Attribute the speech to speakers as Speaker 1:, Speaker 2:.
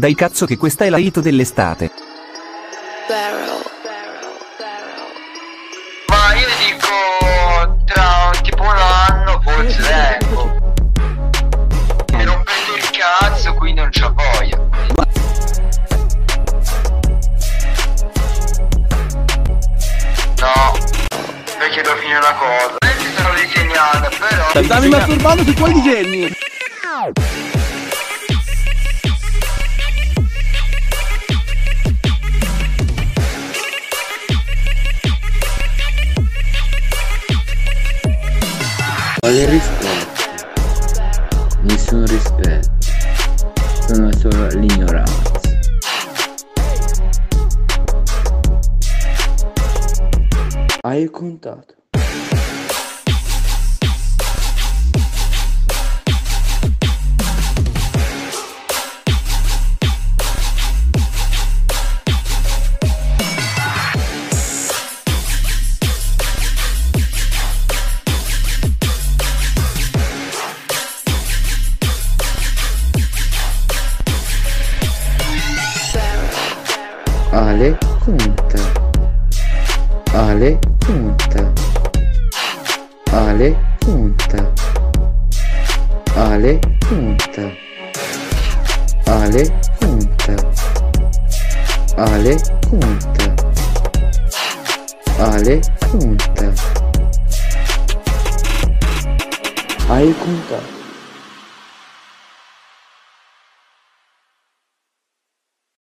Speaker 1: Dai cazzo che questa è la hit dell'estate.
Speaker 2: Barrel.
Speaker 3: Ma io dico tra tipo un anno forse ecco. E rompendo il cazzo quindi non c'ho voglia. No, perché devo finire una cosa. Adesso sto disegnando, però.
Speaker 4: Stavi masturbando su quali disegni?
Speaker 5: Quale rispetto? Nessun rispetto. Sono solo l'ignoranza. Hai contato? Ale conta. Ale conta. Ale conta. Ale conta. Ale conta. Ale conta. Ale conta. Hai contato.